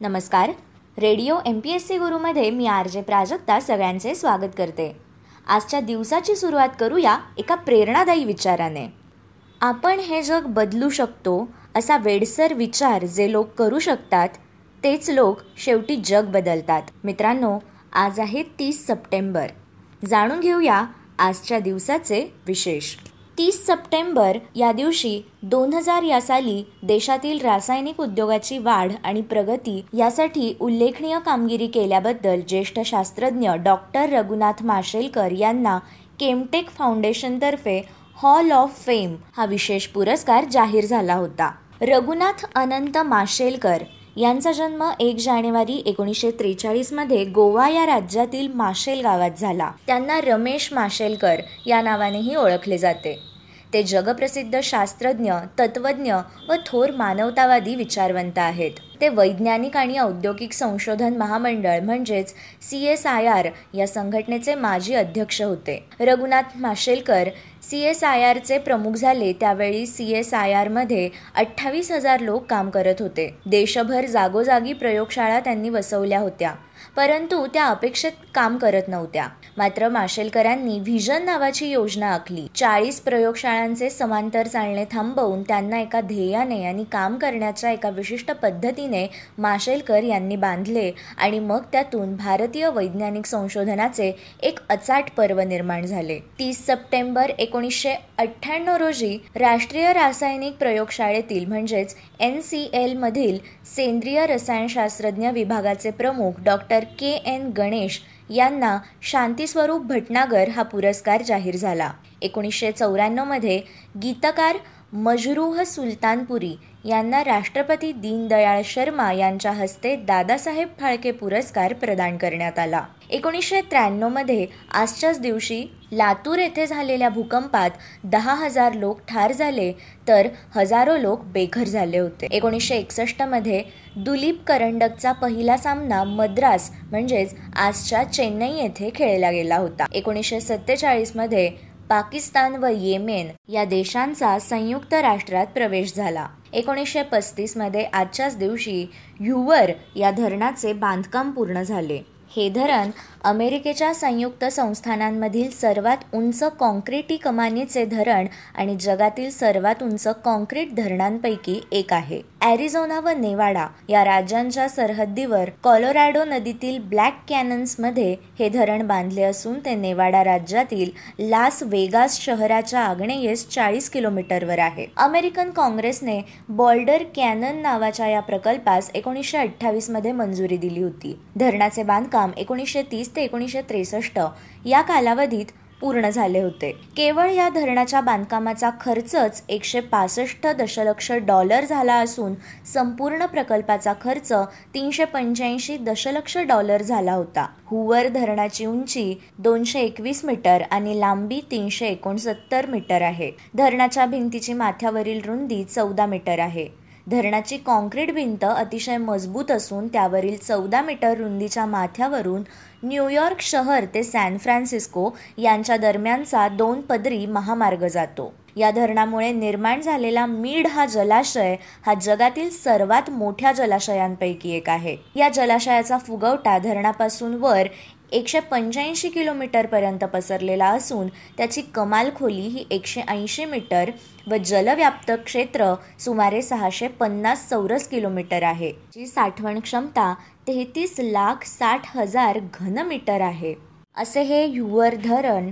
नमस्कार. Radio M P S C गुरुमध्ये मी R J Prajakta सगळ्यांचे स्वागत करते. आजच्या दिवसाची सुरुवात करूया एका प्रेरणादायी विचाराने. आपण हे जग बदलू शकतो असा वेडसर विचार जे लोक करू शकतात तेच लोक शेवटी जग बदलतात. मित्रांनो आज आहे तीस सप्टेंबर. जाणून घेऊया आजच्या दिवसाचे विशेष. तीस सप्टेंबर या दिवशी दोन हजार या साली देशातील रासायनिक उद्योगाची वाढ आणि प्रगती यासाठी उल्लेखनीय कामगिरी केल्याबद्दल ज्येष्ठ शास्त्रज्ञ डॉक्टर रघुनाथ माशेलकर यांना केमटेक फाउंडेशनतर्फे हॉल ऑफ फेम हा विशेष पुरस्कार जाहीर झाला होता. रघुनाथ अनंत माशेलकर यांचा जन्म एक जानेवारी एकोणीसशे त्रेचाळीसमध्ये गोवा या राज्यातील माशेल गावात झाला. त्यांना रमेश माशेलकर या नावानेही ओळखले जाते. ते जगप्रसिद्ध शास्त्रज्ञ तत्वज्ञ व थोर मानवतावादी विचारवंत आहेत. ते वैज्ञानिक आणि औद्योगिक संशोधन महामंडळ म्हणजेच सी एस आय आर या संघटनेचे माजी अध्यक्ष होते. Raghunath Mashelkar C S I आरचे प्रमुख झाले त्यावेळी सी एस आय आरमध्ये अठ्ठावीस हजार लोक काम करत होते. देशभर जागोजागी प्रयोगशाळा त्यांनी वसवल्या होत्या. परंतु त्या अपेक्षित काम करत नव्हत्या. मात्र माशेलकरांनी व्हिजन नावाची योजना आखली. चाळीस प्रयोगशाळांचे समांतर चालणे थांबवून त्यांना एका ध्येयाने आणि काम करण्याच्या एका विशिष्ट पद्धतीने माशेलकर यांनी बांधले आणि मग त्यातून भारतीय वैज्ञानिक संशोधनाचे एक अचाट पर्व निर्माण झाले. तीस सप्टेंबर एकोणीसशे अठ्ठ्याण्णव रोजी राष्ट्रीय रासायनिक प्रयोगशाळेतील म्हणजेच एन सी एलमधील सेंद्रिय रसायनशास्त्रज्ञ विभागाचे प्रमुख डॉक्टर के एन गणेश यांना शांतीस्वरूप भटनागर हा पुरस्कार जाहीर झाला. एकोणीसशे चौऱ्याण्णवमध्ये गीतकार मजरूह सुलतानपुरी यांना राष्ट्रपती दीनदयाळ शर्मा यांच्या हस्ते दादासाहेब फाळके पुरस्कार प्रदान करण्यात आला. एकोणीसशे त्र्याण्णवमध्ये आजच्याच दिवशी लातूर येथे झालेल्या भूकंपात दहा हजार लोक ठार झाले तर हजारो लोक बेघर झाले होते. एकोणीसशे एकसष्टमध्ये दुलीप करंडकचा पहिला सामना मद्रास म्हणजेच आजच्या चेन्नई येथे खेळला गेला होता. एकोणीसशे सत्तेचाळीसमध्ये पाकिस्तान व येमेन या देशांचा संयुक्त राष्ट्रात प्रवेश झाला. एकोणीसशे पस्तीसमध्ये आजच्याच दिवशी युवर या धरणाचे बांधकाम पूर्ण झाले. हे धरण अमेरिकेच्या संयुक्त संस्थानांमधील सर्वात उंच काँक्रीटी कमानीचे धरण आणि जगातील सर्वात उंच कॉन्क्रीट धरणांपैकी एक आहे. ॲरिझोना व नेवाडा या राज्यांच्या सरहद्दीवर कॉलोरॅडो नदीतील ब्लॅक कॅनन्समध्ये हे धरण बांधले असून ते नेवाडा राज्यातील लास वेगास शहराच्या आग्नेयेस चाळीस किलोमीटरवर आहे. अमेरिकन काँग्रेसने बॉल्डर कॅनन नावाच्या या प्रकल्पास एकोणीसशे अठ्ठावीसमध्ये मंजुरी दिली होती. धरणाचे बांधकाम एकोणीसशे तीस ते एकोणीसशे त्रेसष्ट या कालावधीत पूर्ण झाले होते. केवळ या धरणाच्या बांधकामाचा खर्चच एकशे पासष्ट दशलक्ष डॉलर झाला असून संपूर्ण प्रकल्पाचा खर्च तीनशे पंच्याऐंशी दशलक्ष डॉलर झाला होता. हुवर धरणाची उंची दोनशे एकवीस मीटर आणि लांबी तीनशे एकोणसत्तर मीटर आहे. धरणाच्या भिंतीची माथ्यावरील रुंदी चौदा मीटर आहे. धरणाची काँक्रीट भिंत अतिशय मजबूत असून त्यावरील चौदा मीटर रुंदीच्या माथ्यावरून न्यूयॉर्क शहर ते सॅन फ्रान्सिस्को यांच्या दरम्यानचा दोन पदरी महामार्ग जातो. या धरणामुळे निर्माण झालेला मीड हा जलाशय हा जगातील सर्वात मोठ्या जलाशयांपैकी एक आहे. या जलाशयाचा फुगवटा धरणापासून वर एकशे पंच्याऐंशी किलोमीटरपर्यंत पसरलेला असून त्याची कमाल खोली ही एकशे ऐंशी मीटर व जलव्याप्त क्षेत्र सुमारे सहाशे पन्नास चौरस किलोमीटर आहे. जी साठवण क्षमता तेहतीस लाख साठ हजार घनमीटर आहे. असे हे युवर धरण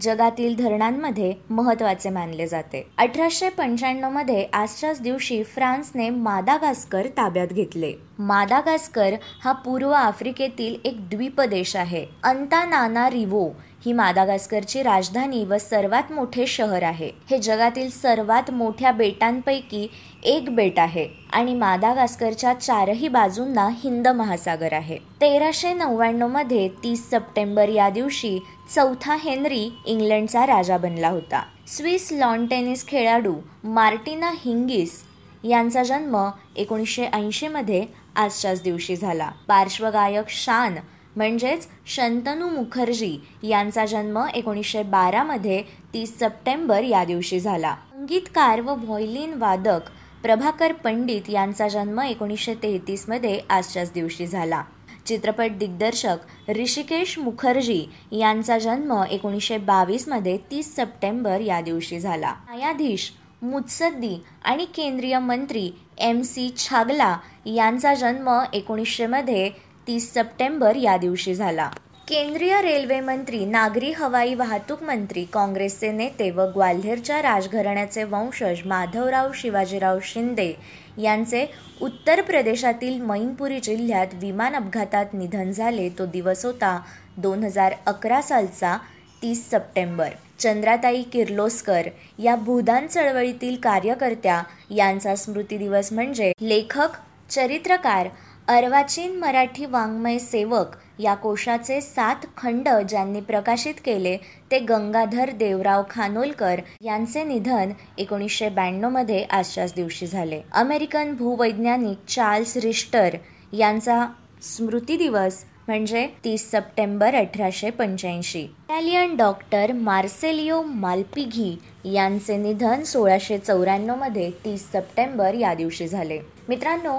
जगातील धरणांमध्ये महत्त्वाचे मानले जाते. अठराशे पंच्याण्णवमध्ये आजच्याच दिवशी फ्रान्सने मादागास्कर ताब्यात घेतले. मादागास्कर हा पूर्व आफ्रिकेतील एक द्वीपदेश आहे. अंतानाना रिवो ही मादागास्करची राजधानी व सर्वात मोठे शहर आहे. हे जगातील सर्वात मोठ्या बेटांपैकी एक बेट आहे आणि मादागास्करच्या चारही बाजूंना हिंद महासागर आहे. तेराशे नव्याण्णवमध्ये तीस सप्टेंबर या दिवशी चौथा हेनरी इंग्लंडचा राजा बनला होता. स्विस लॉन टेनिस खेळाडू मार्टिना हिंगिस यांचा जन्म एकोणीसशे ऐंशीमध्ये आजच्याच दिवशी झाला. पार्श्वगायक शान म्हणजेच शंतनू मुखर्जी यांचा जन्म एकोणीसशे बारामध्ये तीस सप्टेंबर या दिवशी झाला. संगीतकार व व्हॉयलिन वादक प्रभाकर पंडित यांचा जन्म एकोणीसशे तेहतीसमध्ये आजच्याच दिवशी झाला. चित्रपट दिग्दर्शक ऋषिकेश मुखर्जी यांचा जन्म एकोणीसशे बावीसमध्ये तीस सप्टेंबर या दिवशी झाला. न्यायाधीश मुत्सद्दी आणि केंद्रीय मंत्री एम सी छागला यांचा जन्म एकोणीसशेमध्ये तीस सप्टेंबर या दिवशी झाला. केंद्रीय रेल्वे मंत्री नागरी हवाई वाहतूक मंत्री काँग्रेसचे नेते व ग्वाल्हेरच्या राजघराण्याचे वंशज माधवराव शिवाजीराव शिंदे यांचे उत्तर प्रदेशातील मैनपुरी जिल्ह्यात विमान अपघातात निधन झाले. तो दिवस होता दोन हजार अकरा सालचा तीस सप्टेंबर. चंद्राताई किर्लोस्कर या भूदान चळवळीतील कार्यकर्त्या यांचा स्मृती दिवस म्हणजे लेखक चरित्रकार अर्वाचीन मराठी वाङ्मय सेवक या कोशाचे सात खंड ज्यांनी प्रकाशित केले ते गंगाधर देवराव खानोलकर यांचे निधन एकोणीसशे ब्याण्णवमध्ये आजच्याच दिवशी झाले. अमेरिकन भूवैज्ञानिक चार्ल्स रिस्टर यांचा स्मृती दिवस म्हणजे तीस सप्टेंबर अठराशे पंच्याऐंशी. इटालियन डॉक्टर मार्सेलिओ माल्पिघी यांचे निधन सोळाशे चौऱ्याण्णवमध्ये तीस सप्टेंबर या दिवशी झाले. मित्रांनो